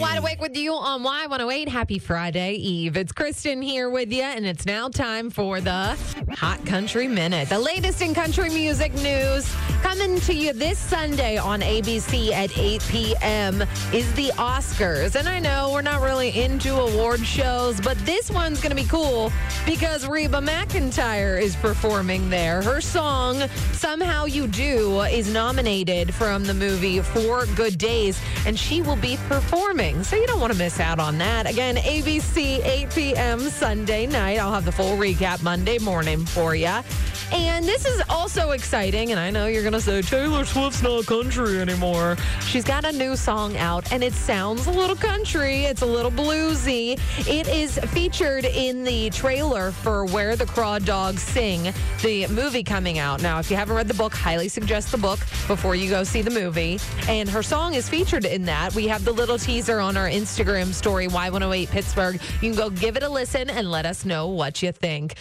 Wide Awake with you on Y108. Happy Friday Eve. It's Kristen here with you, and it's now time for the Hot Country Minute. The latest in country music news coming to you this Sunday on ABC at 8 p.m. is the Oscars. And I know we're not really into award shows, but this one's going to be cool because Reba McEntire is performing there. Her song, Somehow You Do, is nominated from the movie Four Good Days, and she will be performing. So you don't want to miss out on that. Again, ABC, 8 p.m. Sunday night. I'll have the full recap Monday morning for you. And this is also exciting. And I know you're going to say, Taylor Swift's not country anymore. She's got a new song out, and it sounds a little country. It's a little bluesy. It is featured in the trailer for Where the Crawdads Sing, the movie coming out. Now, if you haven't read the book, highly suggest the book before you go see the movie. And her song is featured in that. We have the little teaser on our Instagram story, Y108 Pittsburgh. You can go give it a listen and let us know what you think.